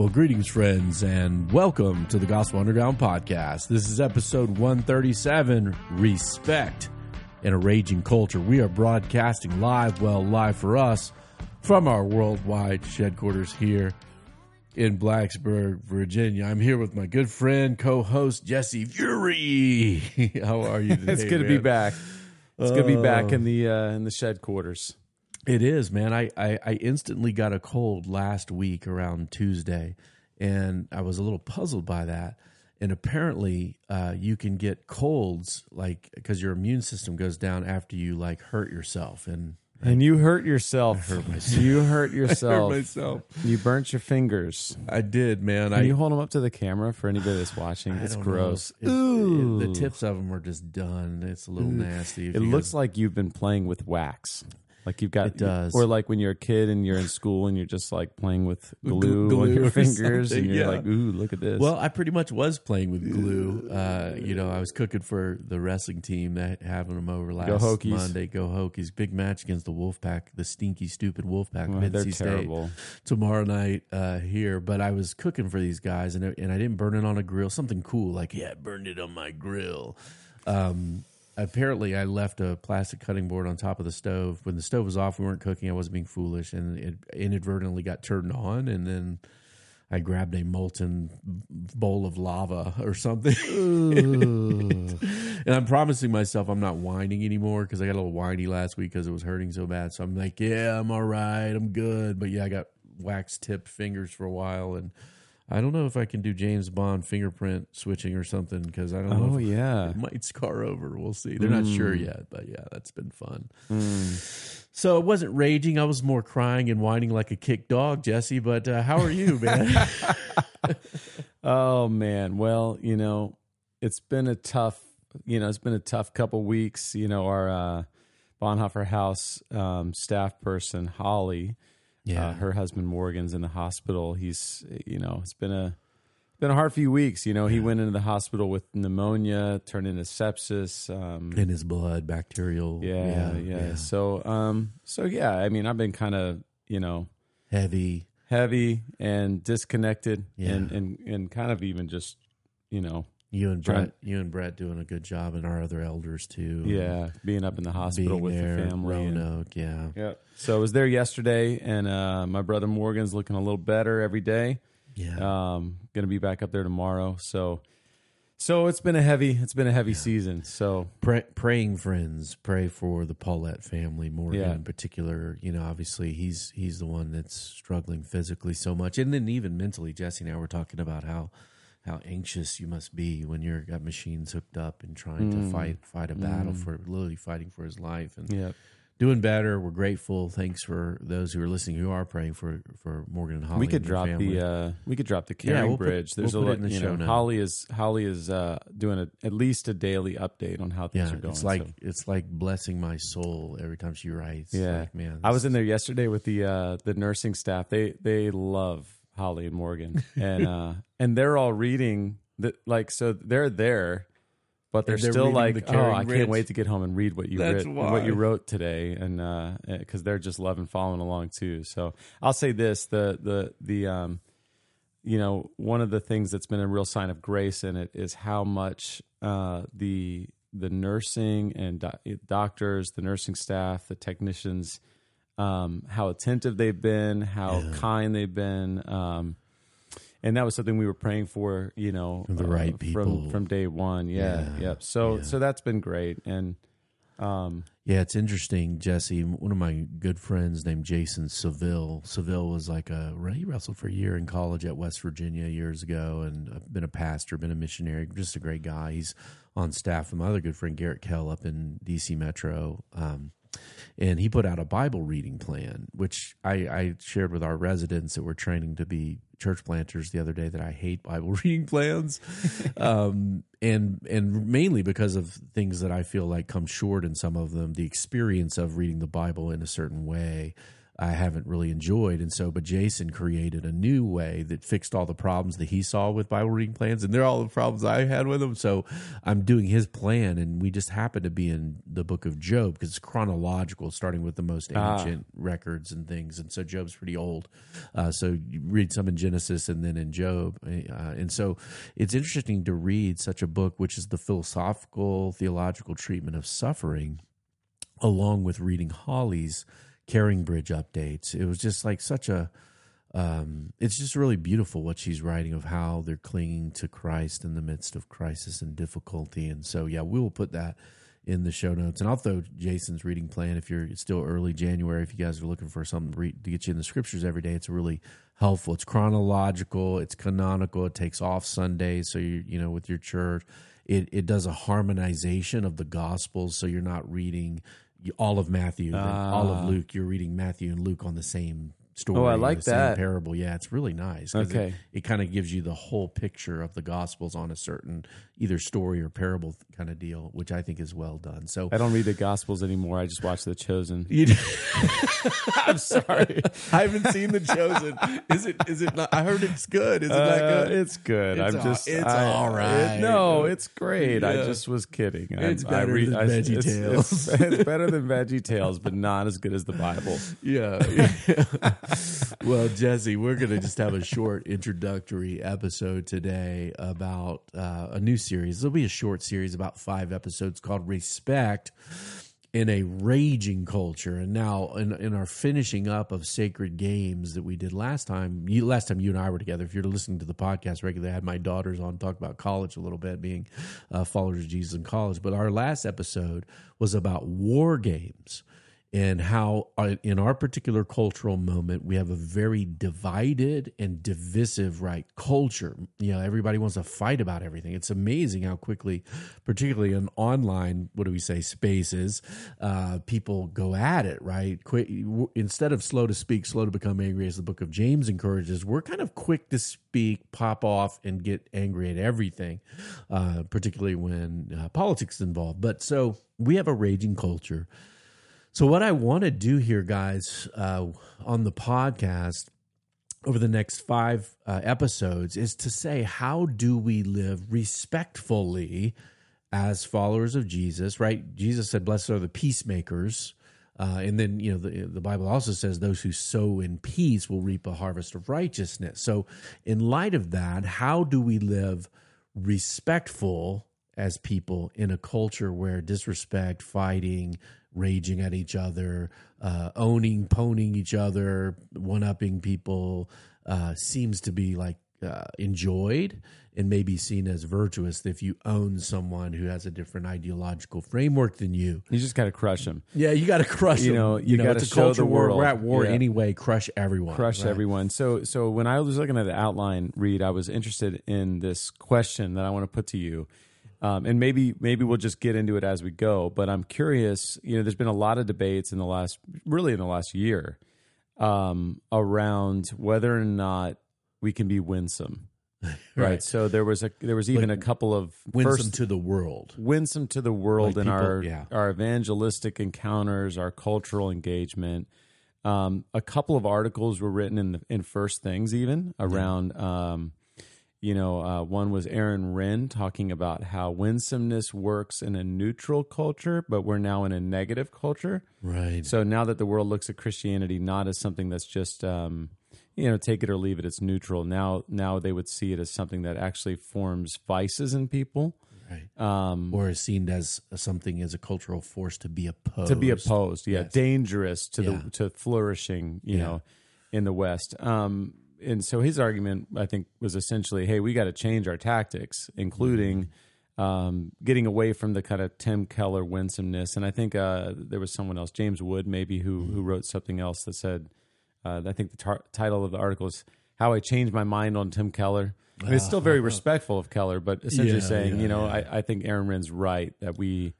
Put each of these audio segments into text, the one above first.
Well, greetings, friends, and welcome to the Gospel Underground podcast. This is episode 137 Respect in a Raging Culture. We are broadcasting live, well, live for us from our worldwide headquarters here in Blacksburg, Virginia. I'm here with my good friend, co host Jesse Fury. How are you today? it's good to be back. It's good to be back Oh. in the uh, in the shed quarters. It is, man. I, I, I instantly got a cold last week around Tuesday, and I was a little puzzled by that. And apparently, uh, you can get colds like because your immune system goes down after you like hurt yourself. And And you hurt yourself. hurt myself. You hurt yourself. hurt myself. You burnt your fingers. I did, man. Can I you hold them up to the camera for anybody that's watching? I It's gross. Ooh. it- the tips of them are just done. It's a little nasty. It looks guys- like you've been playing with wax. Like you've got It does. or like when you're a kid and you're in school and you're just like playing with glue, glue on your fingers and you're yeah. like, ooh, look at this. Well, I pretty much was playing with glue. Uh, you know, I was cooking for the wrestling team that having them over last Hokies. Monday. Go Hokies! Big match against the Wolfpack, the stinky, stupid Wolfpack. Well, they're State terrible. tomorrow night uh, here. But I was cooking for these guys, and and I didn't burn it on a grill. Something cool, like yeah, I burned it on my grill. Um, apparently, I left a plastic cutting board on top of the stove. When the stove was off, we weren't cooking. I wasn't being foolish, and it inadvertently got turned on, and then. I grabbed a molten bowl of lava or something. and I'm promising myself I'm not whining anymore because I got a little whiny last week because it was hurting so bad. So I'm like, yeah, I'm all right. I'm good. But yeah, I got wax tipped fingers for a while. And I don't know if I can do James Bond fingerprint switching or something because I don't know oh if yeah. it might scar over. We'll see. They're not sure yet. But yeah, that's been fun. Mm. So it wasn't raging. I was more crying and whining like a kicked dog, Jesse. But uh, how are you, man? Oh man, well, you know, it's been a tough, you know, it's been a tough couple weeks. You know, our uh, Bonhoeffer House um, staff person Holly, uh, her husband Morgan's in the hospital. He's, you know, it's been a been a hard few weeks. You know, he went into the hospital with pneumonia, turned into sepsis. Um, in his blood, bacterial. yeah, yeah, So, um, so yeah, I mean, I've been kind of, you know, Heavy. heavy and disconnected, Yeah. and and and kind of even just, you know, You and Brett, you and Brett doing a good job, and our other elders too. Yeah, being up in the hospital with there, the family. and- Roanoke. Yeah, yeah. So I was there yesterday, and uh, my brother Morgan's looking a little better every day. yeah. Um, gonna be back up there tomorrow. So, so it's been a heavy, it's been a heavy season. So Pray, praying friends, pray for the Paulette family, Morgan Yeah. in particular. You know, obviously he's he's the one that's struggling physically so much, and then even mentally. Jesse and I were talking about how how anxious you must be when you're got machines hooked up and trying to fight fight a battle for literally fighting for his life. And yeah, doing better. We're grateful. Thanks for those who are listening who are praying for for Morgan and Holly. we could drop family. the uh, we could drop the Yeah, caring we'll put- bridge. There's we'll a put lot. in the You show know, note. Holly is Holly is uh, doing a, at least a daily update on how things yeah, are going. it's like so. it's like blessing my soul every time she writes. Yeah, Like, man. I was in there yesterday with the uh, the nursing staff. They they love Holly and Morgan, and uh, and they're all reading the like. So they're there, but they're, they're still like, the oh, I can't wait to get home and read what you That's writ- what you wrote today, and because they're just loving following along too. So I'll say this: the the the um, you know, one of the things that's been a real sign of grace in it is how much uh, the the nursing and do- doctors, the nursing staff, the technicians, um, how attentive they've been, how kind they've been, um, and that was something we were praying for. You know, The right uh, people. from from day one. Yeah, Yeah, yep. So yeah. so that's been great, and um, Yeah, it's interesting, Jesse. One of my good friends named Jason Seville. Seville was like a he wrestled for a year in college at West Virginia years ago, and uh, been a pastor, been a missionary. Just a great guy. He's on staff with my other good friend Garrett Kell up in DC Metro. Um, and he put out a Bible reading plan, which I, I shared with our residents that were training to be church planters the other day. That I hate Bible reading plans, um, and and mainly because of things that I feel like come short in some of them. The experience of reading the Bible in a certain way. I haven't really enjoyed. And so, but Jason created a new way that fixed all the problems that he saw with Bible reading plans, and they're all the problems I had with them. So I'm doing his plan, and we just happen to be in the book of Job because it's chronological, starting with the most ancient records and things. And so Job's pretty old. Uh, so you read some in Genesis and then in Job. Uh, and so it's interesting to read such a book, which is the philosophical, theological treatment of suffering, along with reading Holly's Caring Bridge updates. It was just like such a. Um, it's just really beautiful what she's writing of how they're clinging to Christ in the midst of crisis and difficulty. And so, yeah, we will put that in the show notes. And I'll throw Jason's reading plan if you're still early January. If you guys are looking for something to, read, to get you in the scriptures every day, it's really helpful. It's chronological, it's canonical. It takes off Sundays, so you you know with your church. It it does a harmonization of the gospels, so you're not reading all of Matthew, then all of Luke. You're reading Matthew and Luke on the same story. Ah. Oh, I like the same that. parable. Yeah, it's really nice. Okay. it, it kind of gives you the whole picture of the gospels on a certain either story or parable kind of deal, which I think is well done. So I don't read the Gospels anymore. I just watch The Chosen. I'm sorry. I haven't seen The Chosen. Is it is it not I heard it's good. Is it not Uh, good? It's good. It's I'm all- just. it's I- all right. it- no, it's great. I just was kidding. I- It's I better than it's- Veggie it's- Tales. It's, it's better than Veggie Tales, but not as good as the Bible. Yeah. well, Jesse, we're going to just have a short introductory episode today about uh, a new series. It'll be a short series, about five episodes called Respect in a Raging Culture. And now, in, in our finishing up of Sacred Games that we did last time, you, last time you and I were together, if you're listening to the podcast regularly, I had my daughters on talk about college a little bit, being uh, followers of Jesus in college. But our last episode was about war games and how uh, in our particular cultural moment we have a very divided and divisive right culture. You know everybody wants to fight about everything. It's amazing how quickly particularly in online what do we say spaces uh, people go at it right? Quick instead of slow to speak slow to become angry as the book of james encourages we're kind of quick to speak pop off and get angry at everything uh, particularly when uh, politics is involved. But so we have a raging culture so, what I want to do here, guys, uh, on the podcast over the next five uh, episodes is to say, how do we live respectfully as followers of Jesus, right? Jesus said, Blessed are the peacemakers. Uh, and then, you know, the, the Bible also says those who sow in peace will reap a harvest of righteousness. So, in light of that, how do we live respectful as people in a culture where disrespect, fighting, raging at each other, uh, owning, poning each other, one upping people uh, seems to be like uh, enjoyed and maybe seen as virtuous if you own someone who has a different ideological framework than you. You just got to crush them. Yeah, you got to crush You them. know, you gotta show the world. We're at war Yeah. anyway. Crush everyone. crush right? everyone. So so when I was looking at the outline, Reed, I was interested in this question that I want to put to you. Um, and maybe maybe we'll just get into it as we go. But I'm curious. You know, there's been a lot of debates in the last, really in the last year, um, around whether or not we can be winsome. Right. Right. So there was a there was even a couple of Winsome first to the world. winsome to the world Like in people- our yeah. our evangelistic encounters, our cultural engagement. Um, a couple of articles were written in the, in First Things, even around. Um, you know, uh, one was Aaron Renn talking about how winsomeness works in a neutral culture, but we're now in a negative culture. Right. So now that the world looks at Christianity not as something that's just um, you know take it or leave it, it's neutral. Now now they would see it as something that actually forms vices in people. right. Um, or is seen as something as a cultural force to be opposed. to be opposed, yeah, Yes. dangerous to Yeah. the to flourishing, you Yeah. know, in the West. Um, and so his argument, I think, was essentially, hey, we got to change our tactics, including Mm-hmm. um, getting away from the kind of Tim Keller winsomeness. And I think uh, there was someone else, James Wood, maybe, who Mm-hmm. who wrote something else that said, uh, I think the tar- title of the article is "How I Changed My Mind on Tim Keller." I mean, it's still very respectful of Keller, but essentially Yeah, saying, yeah, you know, yeah. I, I think Aaron Renn's right that we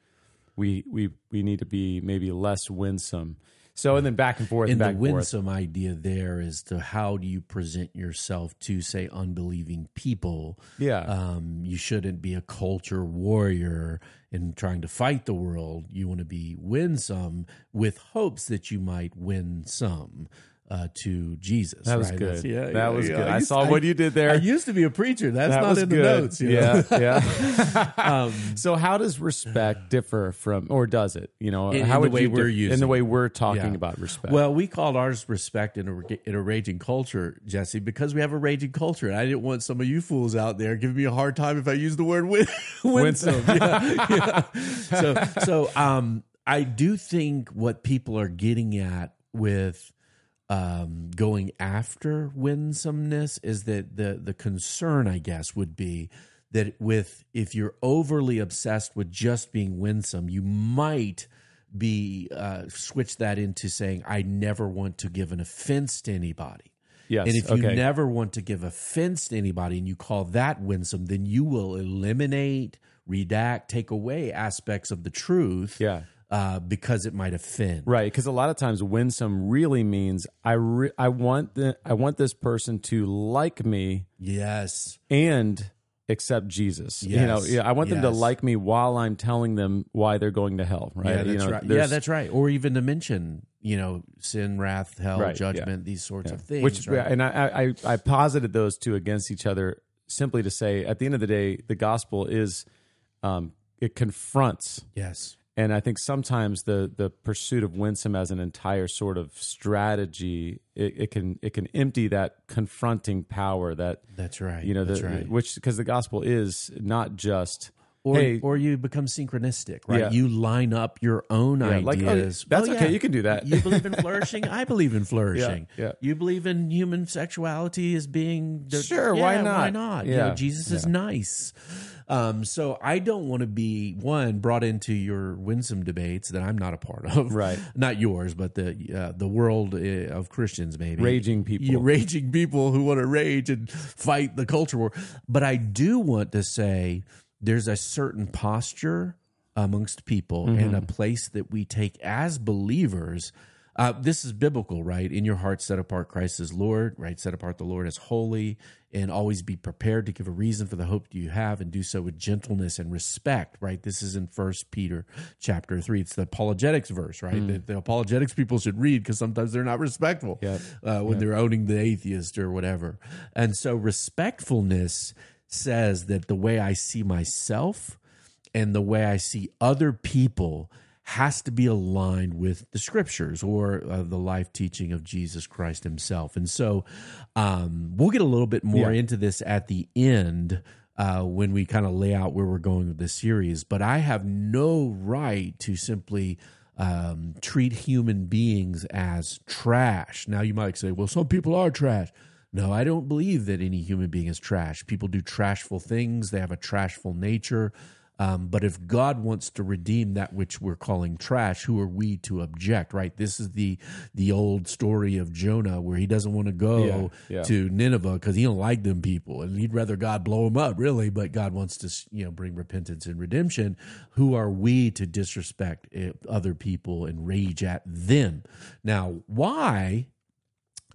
we we we need to be maybe less winsome. So and then back and forth and, and back the and forth. winsome idea there is to how do you present yourself to say unbelieving people Yeah. um, you shouldn't be a culture warrior in trying to fight the world you want to be winsome with hopes that you might win some uh, to jesus That was right? good. That's- yeah, that yeah, was yeah. good. I, used- saw what you did there. I used to be a preacher that's that not in good. the notes you know? Yeah, yeah. um, so how does respect differ from, or does it? You know, In- how in the would way you we're dif- in the way we're talking Yeah. about respect? Well, we called ours respect in a, in a raging culture, Jesse, because we have a raging culture. And I didn't want some of you fools out there giving me a hard time if I use the word win- winsome. yeah, yeah. So, so um, I do think what people are getting at with um, going after winsomeness is that the the concern, I guess, would be that with if you're overly obsessed with just being winsome, you might be uh, switch that into saying I never want to give an offense to anybody. yes. And if you okay. never want to give offense to anybody and you call that winsome, then you will eliminate, redact, take away aspects of the truth yeah. Uh, because it might offend. Right, because a lot of times winsome really means I re- I want the I want this person to like me Yes. and accept Jesus. You know, yeah, I want them to like me while I'm telling them why they're going to hell. Right? Yeah, that's you know, right. Yeah, that's right. Or even to mention, you know, sin, wrath, hell, Right, yeah. judgment, these sorts of things. Which right? and I, I I posited those two against each other simply to say at the end of the day, the gospel is um, it confronts yes. And I think sometimes the the pursuit of winsome as an entire sort of strategy it, it can it can empty that confronting power that That's right. you know that's the right. which because the gospel is not just Or, hey or you become synchronistic, right? Yeah. You line up your own Yeah, like, oh, ideas. that's Oh, okay, yeah. you can do that. You believe in flourishing. I believe in flourishing. yeah. You believe in human sexuality as being the, Sure, yeah, why Why not? not? You Yeah, know, Jesus is nice. Um, so I don't want to be one brought into your winsome debates that I'm not a part of. Right. Not yours, but the uh, the world uh, of Christians, maybe Raging people. Yeah, raging people who want to rage and fight the culture war. But I do want to say there's a certain posture amongst people and a place that we take as believers. Uh, this is biblical, right? In your heart, set apart Christ as Lord, right? Set apart the Lord as holy, and always be prepared to give a reason for the hope you have, and do so with gentleness and respect, right? This is in First Peter chapter three. It's the apologetics verse, right? That the apologetics people should read because sometimes they're not respectful Yep. uh, when they're owning the atheist or whatever. And so respectfulness says that the way I see myself and the way I see other people has to be aligned with the scriptures or uh, the life teaching of Jesus Christ himself. And so um, we'll get a little bit more Yeah. into this at the end. Uh, when we kind of lay out where we're going with this series, but I have no right to simply um, treat human beings as trash. Now, you might say, well, some people are trash. No, I don't believe that any human being is trash. People do trashful things, they have a trashful nature. Um, but if God wants to redeem that which we're calling trash, who are we to object? Right? This is the the old story of Jonah, where he doesn't want to go Yeah, yeah. to Nineveh because he don't like them people, and he'd rather God blow him up, really. But God wants to, you know, bring repentance and redemption. Who are we to disrespect eh, other people and rage at them? Now, why?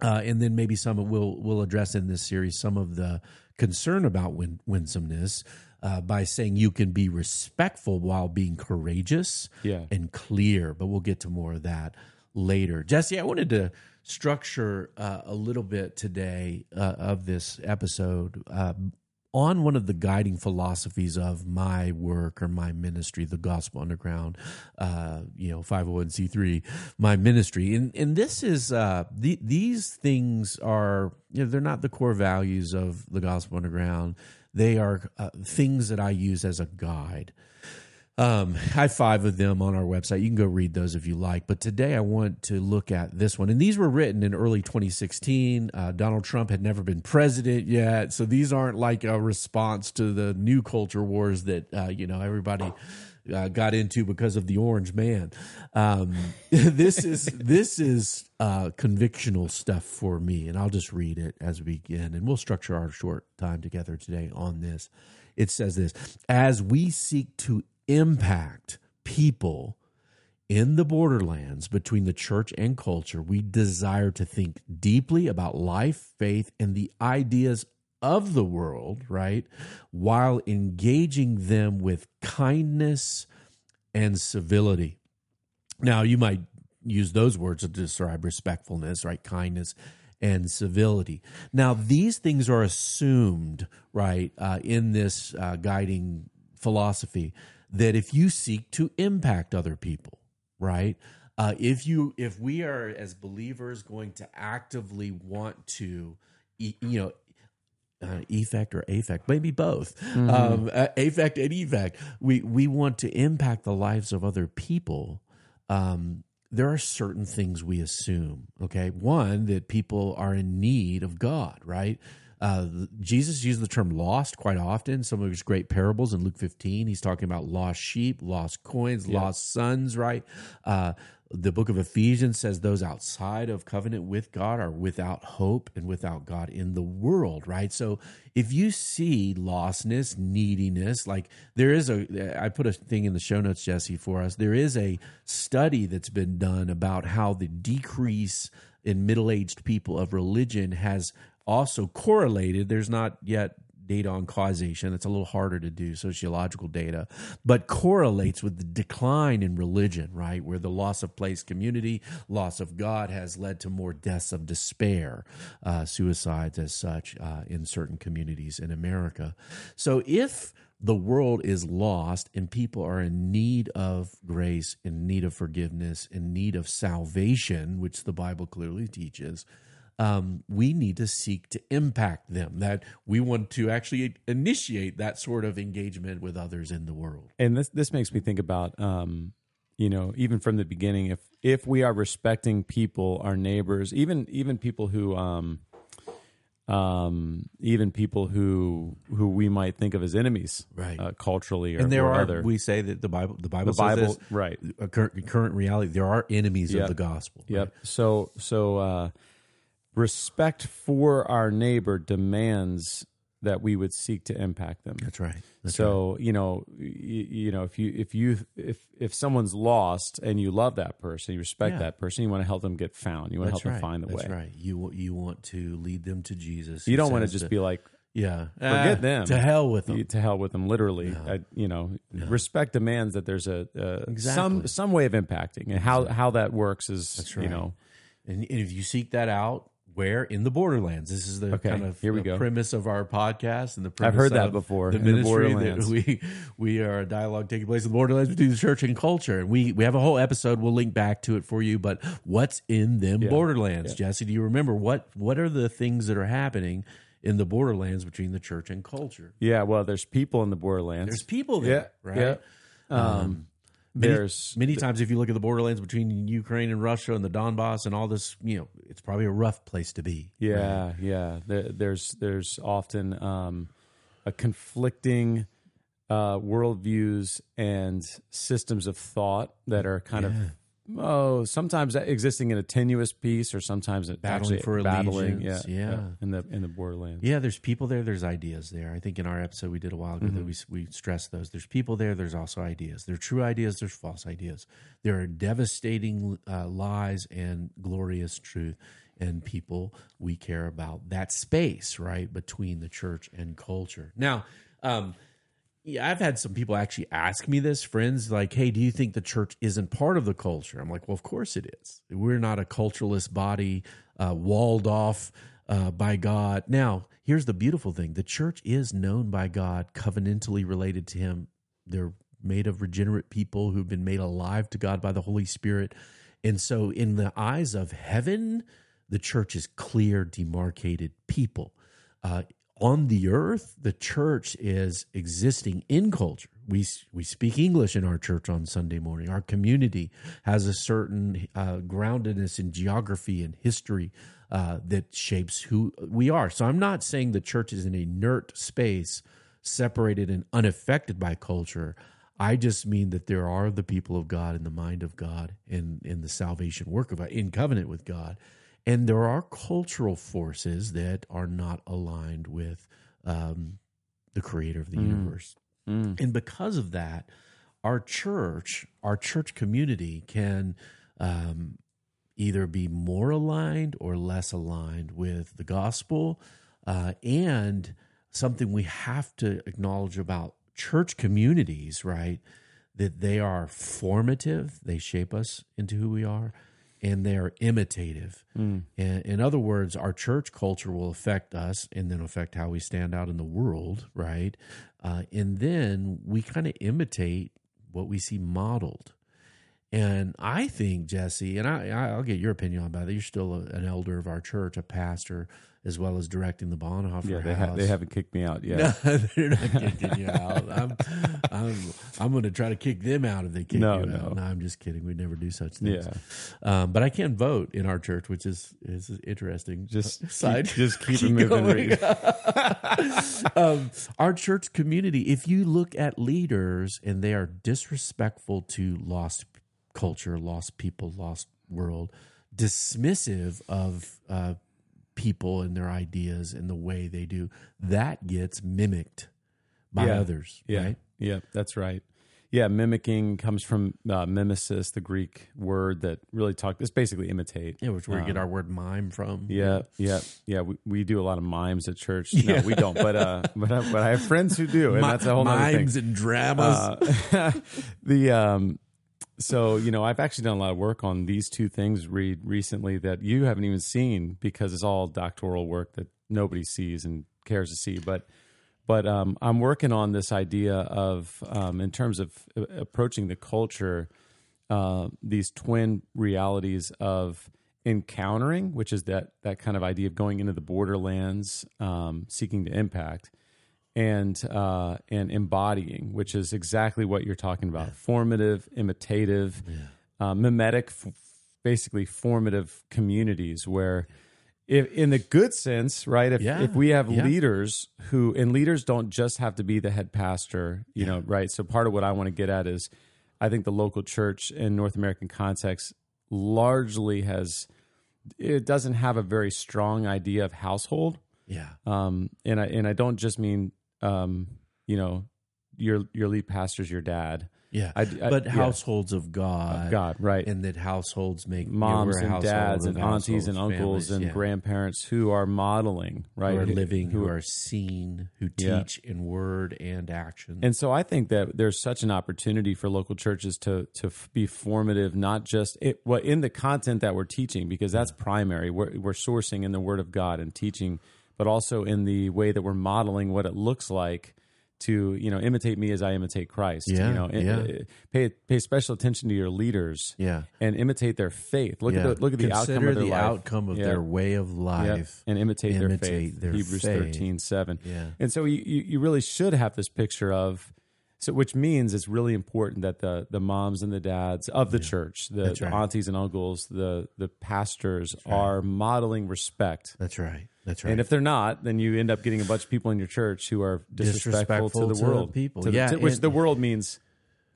Uh, and then maybe some of we'll we'll address in this series some of the concern about win, winsomeness uh, by saying you can be respectful while being courageous Yeah. and clear. But we'll get to more of that later. Jesse, I wanted to structure uh, a little bit today uh, of this episode uh, on one of the guiding philosophies of my work or my ministry, the Gospel Underground, uh, you know, 501c3, my ministry. And, and this is, uh, the, these things are, you know, they're not the core values of the Gospel Underground. They are uh, things that I use as a guide. Um, I have five of them on our website. You can go read those if you like. But today I want to look at this one. And these were written in early 2016. Uh, Donald Trump had never been president yet. So these aren't like a response to the new culture wars that, uh, you know, everybody. Uh, got into because of the orange man. Um, this is this is uh, convictional stuff for me, and I'll just read it as we begin, and we'll structure our short time together today on this. It says this: as we seek to impact people in the borderlands between the church and culture, we desire to think deeply about life, faith, and the ideas of the world, right? While engaging them with kindness and civility. Now, you might use those words to describe respectfulness, right? Kindness and civility. Now, these things are assumed, right, uh, in this uh, guiding philosophy that if you seek to impact other people, right, uh, if you if we are as believers going to actively want to, you know, uh, effect or affect, maybe both, mm-hmm. um, uh, affect and effect. We we want to impact the lives of other people. Um, there are certain things we assume. Okay, one that people are in need of God, right? Uh, Jesus used the term lost quite often. Some of his great parables in Luke 15, he's talking about lost sheep, lost coins, lost sons, right? Uh, the book of Ephesians says those outside of covenant with God are without hope and without God in the world, right? So if you see lostness, neediness, like there is a, I put a thing in the show notes, Jesse, for us. There is a study that's been done about how the decrease in middle aged people of religion has also correlated. There's not yet data on causation. It's a little harder to do sociological data, but correlates with the decline in religion, right? Where the loss of place community, loss of God has led to more deaths of despair, uh, suicides as such uh, in certain communities in America. So if the world is lost and people are in need of grace, in need of forgiveness, in need of salvation, which the Bible clearly teaches, um, we need to seek to impact them. That we want to actually initiate that sort of engagement with others in the world. And this this makes me think about, um, you know, even from the beginning, if if we are respecting people, our neighbors, even even people who. Um, um, even people who who we might think of as enemies, right? Uh, culturally, or, and there or are other. we say that the Bible, the Bible, the Bible, this, right? Current, current reality, there are enemies yep. of the gospel. Yep. Right? So so uh, respect for our neighbor demands that we would seek to impact them. That's right. That's so right. you know, you, you, know, if you if you if if someone's lost and you love that person, you respect Yeah. that person, you want to help them get found. You want to help right. them find the way. That's way. right. You you want to lead them to Jesus. You don't want to just be like yeah, forget Ah, them. to hell with them. you- to hell with them. Literally, No. I, you know, respect demands that there's a, a some Exactly. some way of impacting, and how how that works is That's you know And, and if you seek that out, where in the borderlands? This is the Okay, kind of here we go. premise of our podcast and the premise I've heard that of before, The in the ministry that we we are a dialogue taking place in the borderlands between the church and culture. And we we have a whole episode. We'll link back to it for you. But what's in them Yeah. borderlands, Jesse? Do you remember what what are the things that are happening in the borderlands between the church and culture? yeah. Well, there's people in the borderlands. There's people there, Yeah, right? yeah. Um, many, there's many times if you look at the borderlands between Ukraine and Russia and the Donbass and all this, you know, it's probably a rough place to be. Yeah, yeah. There, there's there's often um, a conflicting uh, worldviews and systems of thought that are kind of oh sometimes existing in a tenuous peace or sometimes Battling for battling yeah, yeah. in the in the borderlands Yeah, there's people there. There's ideas there. I think in our episode we did a while ago that we we stressed those. There's people there. There's also ideas. There are true ideas. There's false ideas. There are devastating uh, lies and glorious truth. And people we care about that space right between the church and culture. Now, um, yeah, I've had some people actually ask me this, friends, like, hey, do you think the church isn't part of the culture? I'm like, well, of course it is. We're not a culturalist body, uh, walled off uh, by God. Now, here's the beautiful thing the church is known by God, covenantally related to Him. They're made of regenerate people who've been made alive to God by the Holy Spirit. And so, in the eyes of heaven, the church is clear, demarcated people. Uh, on the earth, the church is existing in culture. We we speak English in our church on Sunday morning. Our community has a certain uh, groundedness in geography and history uh, that shapes who we are. So I'm not saying the church is an inert space, separated and unaffected by culture. I just mean that there are the people of God in the mind of God in in the salvation work of God, in covenant with God. And there are cultural forces that are not aligned with um, the creator of the universe. Mm. And because of that, our church, our church community can um, either be more aligned or less aligned with the gospel. Uh, and something we have to acknowledge about church communities, right? That they are formative, they shape us into who we are, and they are imitative. Hmm. And in other words, our church culture will affect us and then affect how we stand out in the world, right? Uh, and then we kind of imitate what we see modeled. And I think Jesse, and I, I'll get your opinion on about that. You're still a, an elder of our church, a pastor, as well as directing the Bonhoeffer Yeah, they, House. ha- they haven't kicked me out yet. No, they're not kicking you out. I'm, I'm, I'm going to try to kick them out if they kick No, you no. out. No, I'm just kidding. We never do such things. Yeah. Um, but I can vote in our church, which is is interesting. Just keep- side. just keep, Keep moving. Um, our church community, if you look at leaders and they are disrespectful to lost culture, lost people, lost world, dismissive of uh, people and their ideas and the way they do, that gets mimicked by Yeah. others. Yeah, Right? yeah, that's right. Yeah, mimicking comes from uh, mimesis, the Greek word that really talk. It's basically imitate. Yeah, which where we get our word mime from. Yeah, yeah, yeah. We, we do a lot of mimes at church. Yeah. No, we don't. But uh, but I, but I have friends who do, and that's a whole other thing. mimes and dramas. Uh, the um, so you know, I've actually done a lot of work on these two things. Read recently that you haven't even seen because it's all doctoral work that nobody sees and cares to see. But but um, I'm working on this idea of um, in terms of uh, approaching the culture, uh, these twin realities of encountering, which is that that kind of idea of going into the borderlands, um, seeking to impact, and uh, and embodying, which is exactly what you're talking about: formative, imitative, uh, mimetic, f- basically formative communities where. If, in the good sense, right? If, Yeah, if we have yeah. leaders who, and leaders don't just have to be the head pastor, you know, right? So part of what I want to get at is, I think the local church in North American context largely has, it doesn't have a very strong idea of household yeah. um, and I and I don't just mean um, you know your your lead pastor's your dad. Yeah. I- I- but yeah. households of God. God, right? And that households make Moms and dads and aunties and uncles families, and yeah. grandparents who are modeling, right? who are living, who, are seen, who Yeah. teach in word and action. And so I think that there's such an opportunity for local churches to to be formative, not just it, what in the content that we're teaching, because that's primary. We're, we're sourcing in the Word of God and teaching, but also in the way that we're modeling what it looks like to you know imitate me as I imitate Christ. Yeah, you know, and, yeah. uh, pay pay special attention to your leaders. yeah. And imitate their faith. Look yeah. at the look at the outcome of their the life. outcome of Yeah. their way of life. and imitate, their faith. their Hebrews faith. thirteen seven. Yeah. And so you, you really should have this picture of so which means it's really important that the the moms and the dads of the church, the, That's the aunties and uncles, the the pastors are modeling respect. That's right. That's right. And if they're not, then you end up getting a bunch of people in your church who are disrespectful, Disrespectful to the to world, people. to the- Yeah, to- which and- the world means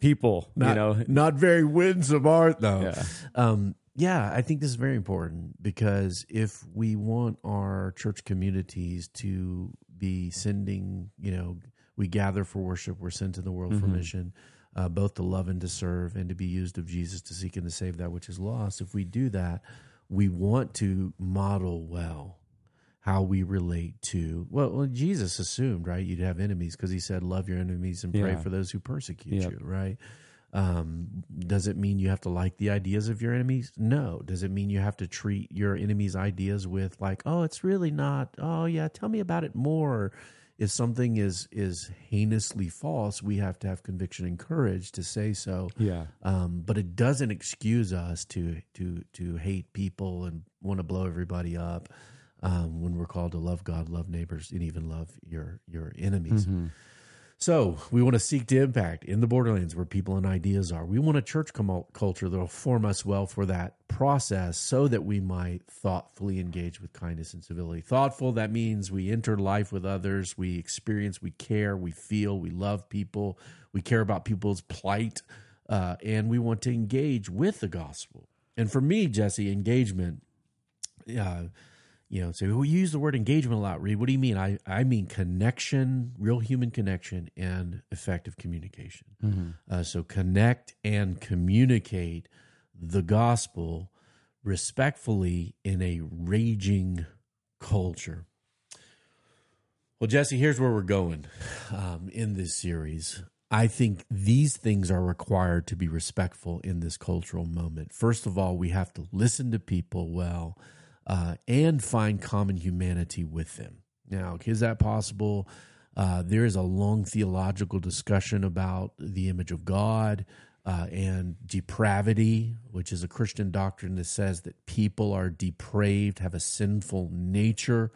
people. not, you know, not very winsome art though. Yeah. Um, yeah, I think this is very important because if we want our church communities to be sending, you know, we gather for worship, we're sent to the world for mission, uh, both to love and to serve, and to be used of Jesus to seek and to save that which is lost. If we do that, we want to model well how we relate to well, well Jesus assumed right you'd have enemies because he said love your enemies and pray Yeah. for those who persecute Yep. you right um, does it mean you have to like the ideas of your enemies no does it mean you have to treat your enemies ideas with like oh it's really not oh yeah tell me about it more if something is is heinously false we have to have conviction and courage to say so. Yeah, um, but it doesn't excuse us to to to hate people and want to blow everybody up um, when we're called to love God, love neighbors, and even love your your enemies. So we want to seek to impact in the borderlands where people and ideas are. We want a church culture that will form us well for that process, so that we might thoughtfully engage with kindness and civility. Thoughtful that means we enter life with others, we experience, we care, we feel, we love people, we care about people's plight, uh, and we want to engage with the gospel. And for me, Jesse, engagement. Uh, you know, say we use the word engagement a lot. Reed, what do you mean? I I mean connection, real human connection, and effective communication. Mm-hmm. Uh, so connect and communicate the gospel respectfully in a raging culture. Well, Jesse, here's where we're going um, in this series. I think these things are required to be respectful in this cultural moment. First of all, we have to listen to people well uh, and find common humanity with them. Now, is that possible? Uh, there is a long theological discussion about the image of God uh, and depravity, which is a Christian doctrine that says that people are depraved, have a sinful nature.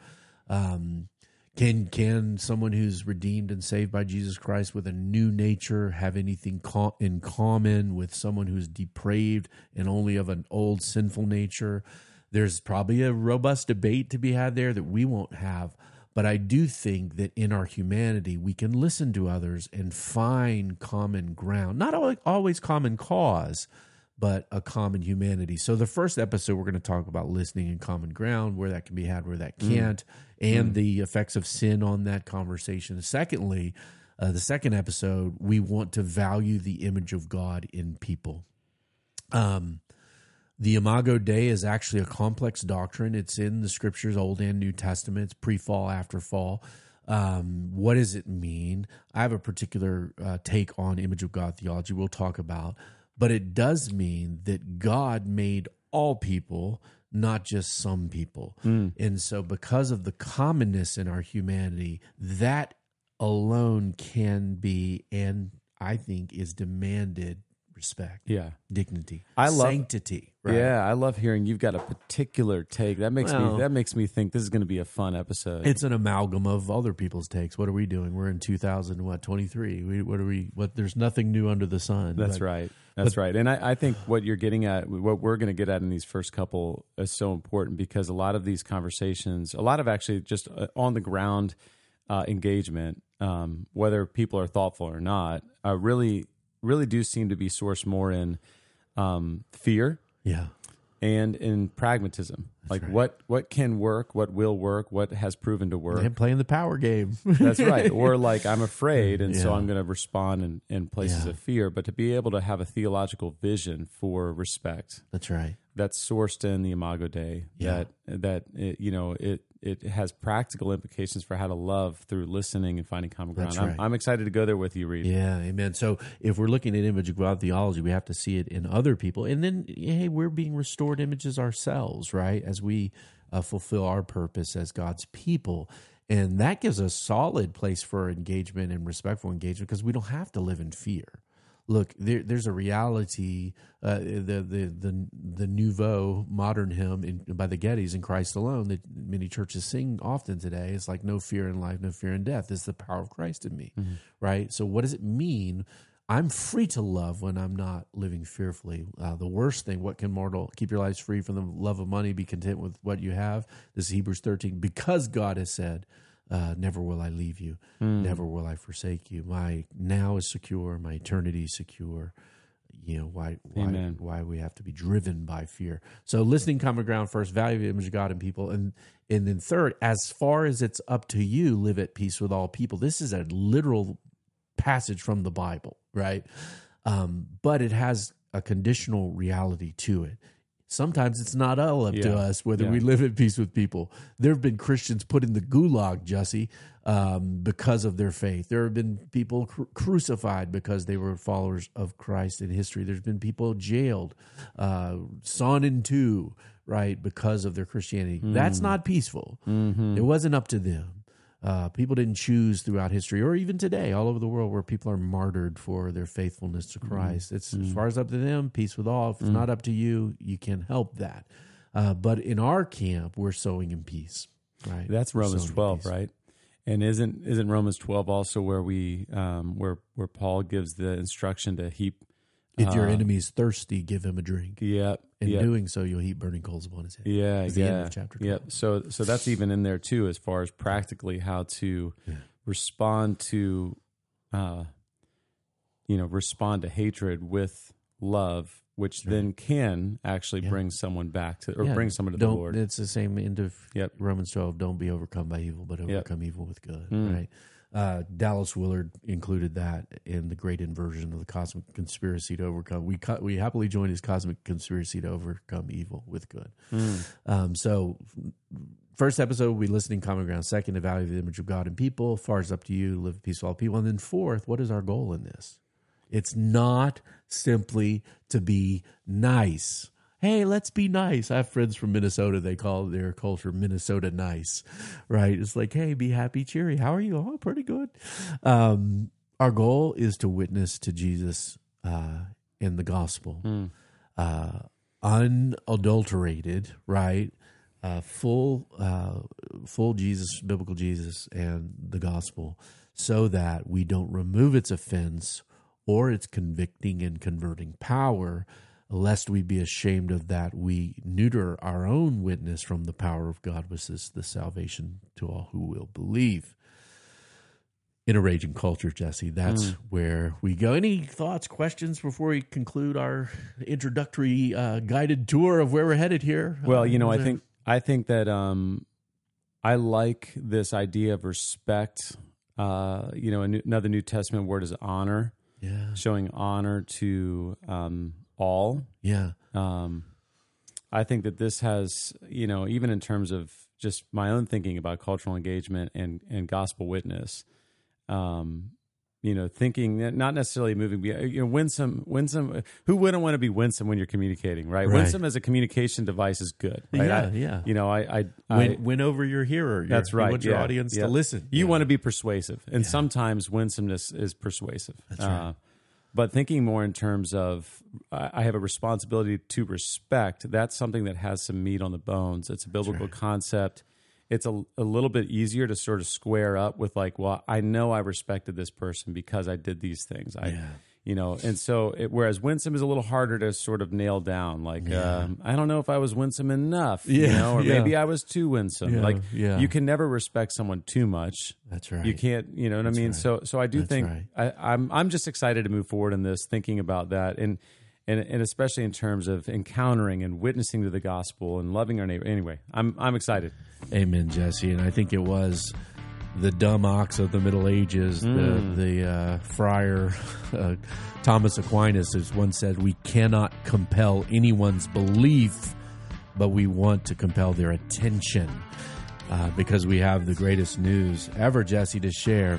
Um, can can someone who's redeemed and saved by Jesus Christ with a new nature have anything co- in common with someone who's depraved and only of an old sinful nature? There's probably a robust debate to be had there that we won't have. But I do think that in our humanity, we can listen to others and find common ground. Not always common cause, but a common humanity. So, the first episode, we're going to talk about listening and common ground, where that can be had, where that can't, mm. and mm. the effects of sin on that conversation. Secondly, uh, the second episode, we want to value the image of God in people. Um, the Imago Dei is actually a complex doctrine. It's in the scriptures, Old and New Testaments, pre fall, after fall. Um, what does it mean? I have a particular uh, take on image of God theology we'll talk about, but it does mean that God made all people, not just some people. Mm. And so, because of the commonness in our humanity, that alone can be and I think is demanded respect, yeah, dignity, I love sanctity. Right? Yeah, I love hearing you've got a particular take. That makes well, me that makes me think this is going to be a fun episode. It's an amalgam of other people's takes. What are we doing? We're in 2000 what 23. We, what are we? What? There's nothing new under the sun. That's but, right. That's but, right. And I, I think what you're getting at, what we're going to get at in these first couple, is so important because a lot of these conversations, a lot of actually just uh, on the ground uh, engagement, um, whether people are thoughtful or not, uh, really really do seem to be sourced more in um, fear, yeah, and in pragmatism. That's like right. what what can work, what will work, what has proven to work. And playing the power game. That's right. Or like I'm afraid, and yeah. so I'm going to respond in, in places yeah. of fear. But to be able to have a theological vision for respect. That's right. That's sourced in the Imago Dei. Yeah. That that it, you know it it has practical implications for how to love through listening and finding common ground. Right. I'm, I'm, excited to go there with you, Reed. Yeah, amen. So if we're looking at image of God theology, we have to see it in other people, and then hey, we're being restored images ourselves, right? As we uh, fulfill our purpose as God's people. And that gives a solid place for engagement and respectful engagement because we don't have to live in fear look, there, there's a reality. Uh, the the the the nouveau modern hymn in, by the Gettys in Christ alone that many churches sing often today is like no fear in life, no fear in death. Is the power of Christ in me, mm-hmm. right? So what does it mean? I'm free to love when I'm not living fearfully. Uh, the worst thing, what can mortal keep your lives free from the love of money? Be content with what you have. This is Hebrews 13. Because God has said, uh, never will I leave you, mm. never will I forsake you. My now is secure, my eternity is secure. You know why why Amen. why we have to be driven by fear. So listening common ground first, value the image of God in people, and and then third, as far as it's up to you, live at peace with all people. This is a literal passage from the Bible, right? Um, but it has a conditional reality to it sometimes it's not all up yeah. to us whether yeah. we live in peace with people. There have been Christians put in the gulag, Jesse, um, because of their faith. There have been people cru- crucified because they were followers of Christ in history. There's been people jailed, uh, sawn in two, right, because of their Christianity. Mm. That's not peaceful. Mm-hmm. It wasn't up to them. Uh, people didn't choose throughout history or even today all over the world where people are martyred for their faithfulness to mm-hmm. Christ. Mm. It's mm. as far as up to them, peace with all. If it's mm. not up to you, you can help that. Uh, but in our camp, we're sowing in peace. Right. That's Romans twelve, right? And isn't isn't Romans twelve also where we um, where where Paul gives the instruction to heap if your uh, enemy is thirsty, give him a drink. Yeah. In yep. doing so, you'll heap burning coals upon his head. Yeah. It's yeah. the end of chapter 12. Yep. So, so that's even in there too, as far as practically how to yeah. respond to, uh, you know, respond to hatred with love which then can actually bring someone back to or Yeah, bring someone to don't, the Lord. It's the same end of Yep. Romans 12. Don't be overcome by evil, but overcome evil with good. Right. Uh, Dallas Willard included that in the great inversion of the cosmic conspiracy to overcome. We co- we happily join his cosmic conspiracy to overcome evil with good. Um, so, first episode, we listening common ground. Second, evaluate the image of God in people. Far is up to you. Live peace with all people. And then fourth, what is our goal in this? It's not simply to be nice. Hey, let's be nice. I have friends from Minnesota. They call their culture Minnesota nice, right? It's like, hey, be happy, cheery. How are you? Oh, pretty good. Um, our goal is to witness to Jesus uh, in the gospel, uh, unadulterated, right? Uh, full, uh, full Jesus, biblical Jesus, and the gospel, so that we don't remove its offense or its convicting and converting power, lest we be ashamed of that we neuter our own witness from the power of God, which is the salvation to all who will believe. In a raging culture, Jesse, that's where we go. Any thoughts, questions before we conclude our introductory uh, guided tour of where we're headed here? Well, you know, I think I think that um, I like this idea of respect. Uh, you know, another New Testament word is honor, yeah, showing honor to um, all. yeah, Um, I think that this has, you know, even in terms of just my own thinking about cultural engagement and and gospel witness, um, you know, thinking not necessarily moving. You know, winsome, winsome. Who wouldn't want to be winsome when you're communicating, right? Right. Winsome as a communication device is good. Right? Yeah, I- yeah. You know, I, I, I win, win over your hearer. Your- that's right. You want your yeah, audience yeah. to listen. You Yeah. want to be persuasive, and sometimes winsomeness is persuasive. That's right. But thinking more in terms of, I have a responsibility to respect. That's something that has some meat on the bones. It's a biblical concept. It's a, a little bit easier to sort of square up with, like, well, I know I respected this person because I did these things. I, Yeah. You know, and so it, whereas winsome is a little harder to sort of nail down. Like, um, I don't know if I was winsome enough, yeah, you know, or yeah. maybe I was too winsome. Yeah, like, yeah. you can never respect someone too much. That's right. You can't, you know what I mean. So, so I do That's think right. I, I'm I'm just excited to move forward in this, thinking about that, and and and especially in terms of encountering and witnessing to the gospel and loving our neighbor. Anyway, I'm I'm excited. Amen, Jesse. And I think it was the dumb ox of the Middle Ages, Mm. the the uh, friar uh, Thomas Aquinas, has once said, "We cannot compel anyone's belief, but we want to compel their attention." Uh, because we have the greatest news ever, Jesse, to share.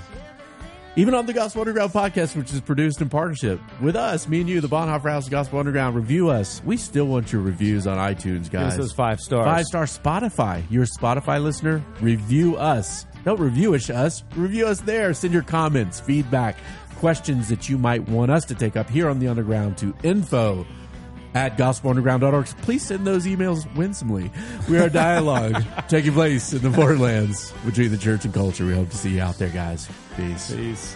Even on the Gospel Underground podcast, which is produced in partnership with us, me and you, the Bonhoeffer House Gospel Underground, review us. We still want your reviews on iTunes, Give us guys. five stars. Five star Spotify. You're a Spotify listener? Review us. Don't review us, us. Review us there. Send your comments, feedback, questions that you might want us to take up here on the Underground to info at gospelunderground.org. Please send those emails winsomely. We are a dialogue taking place in the borderlands between the church and culture. We hope to see you out there, guys. Peace. Peace.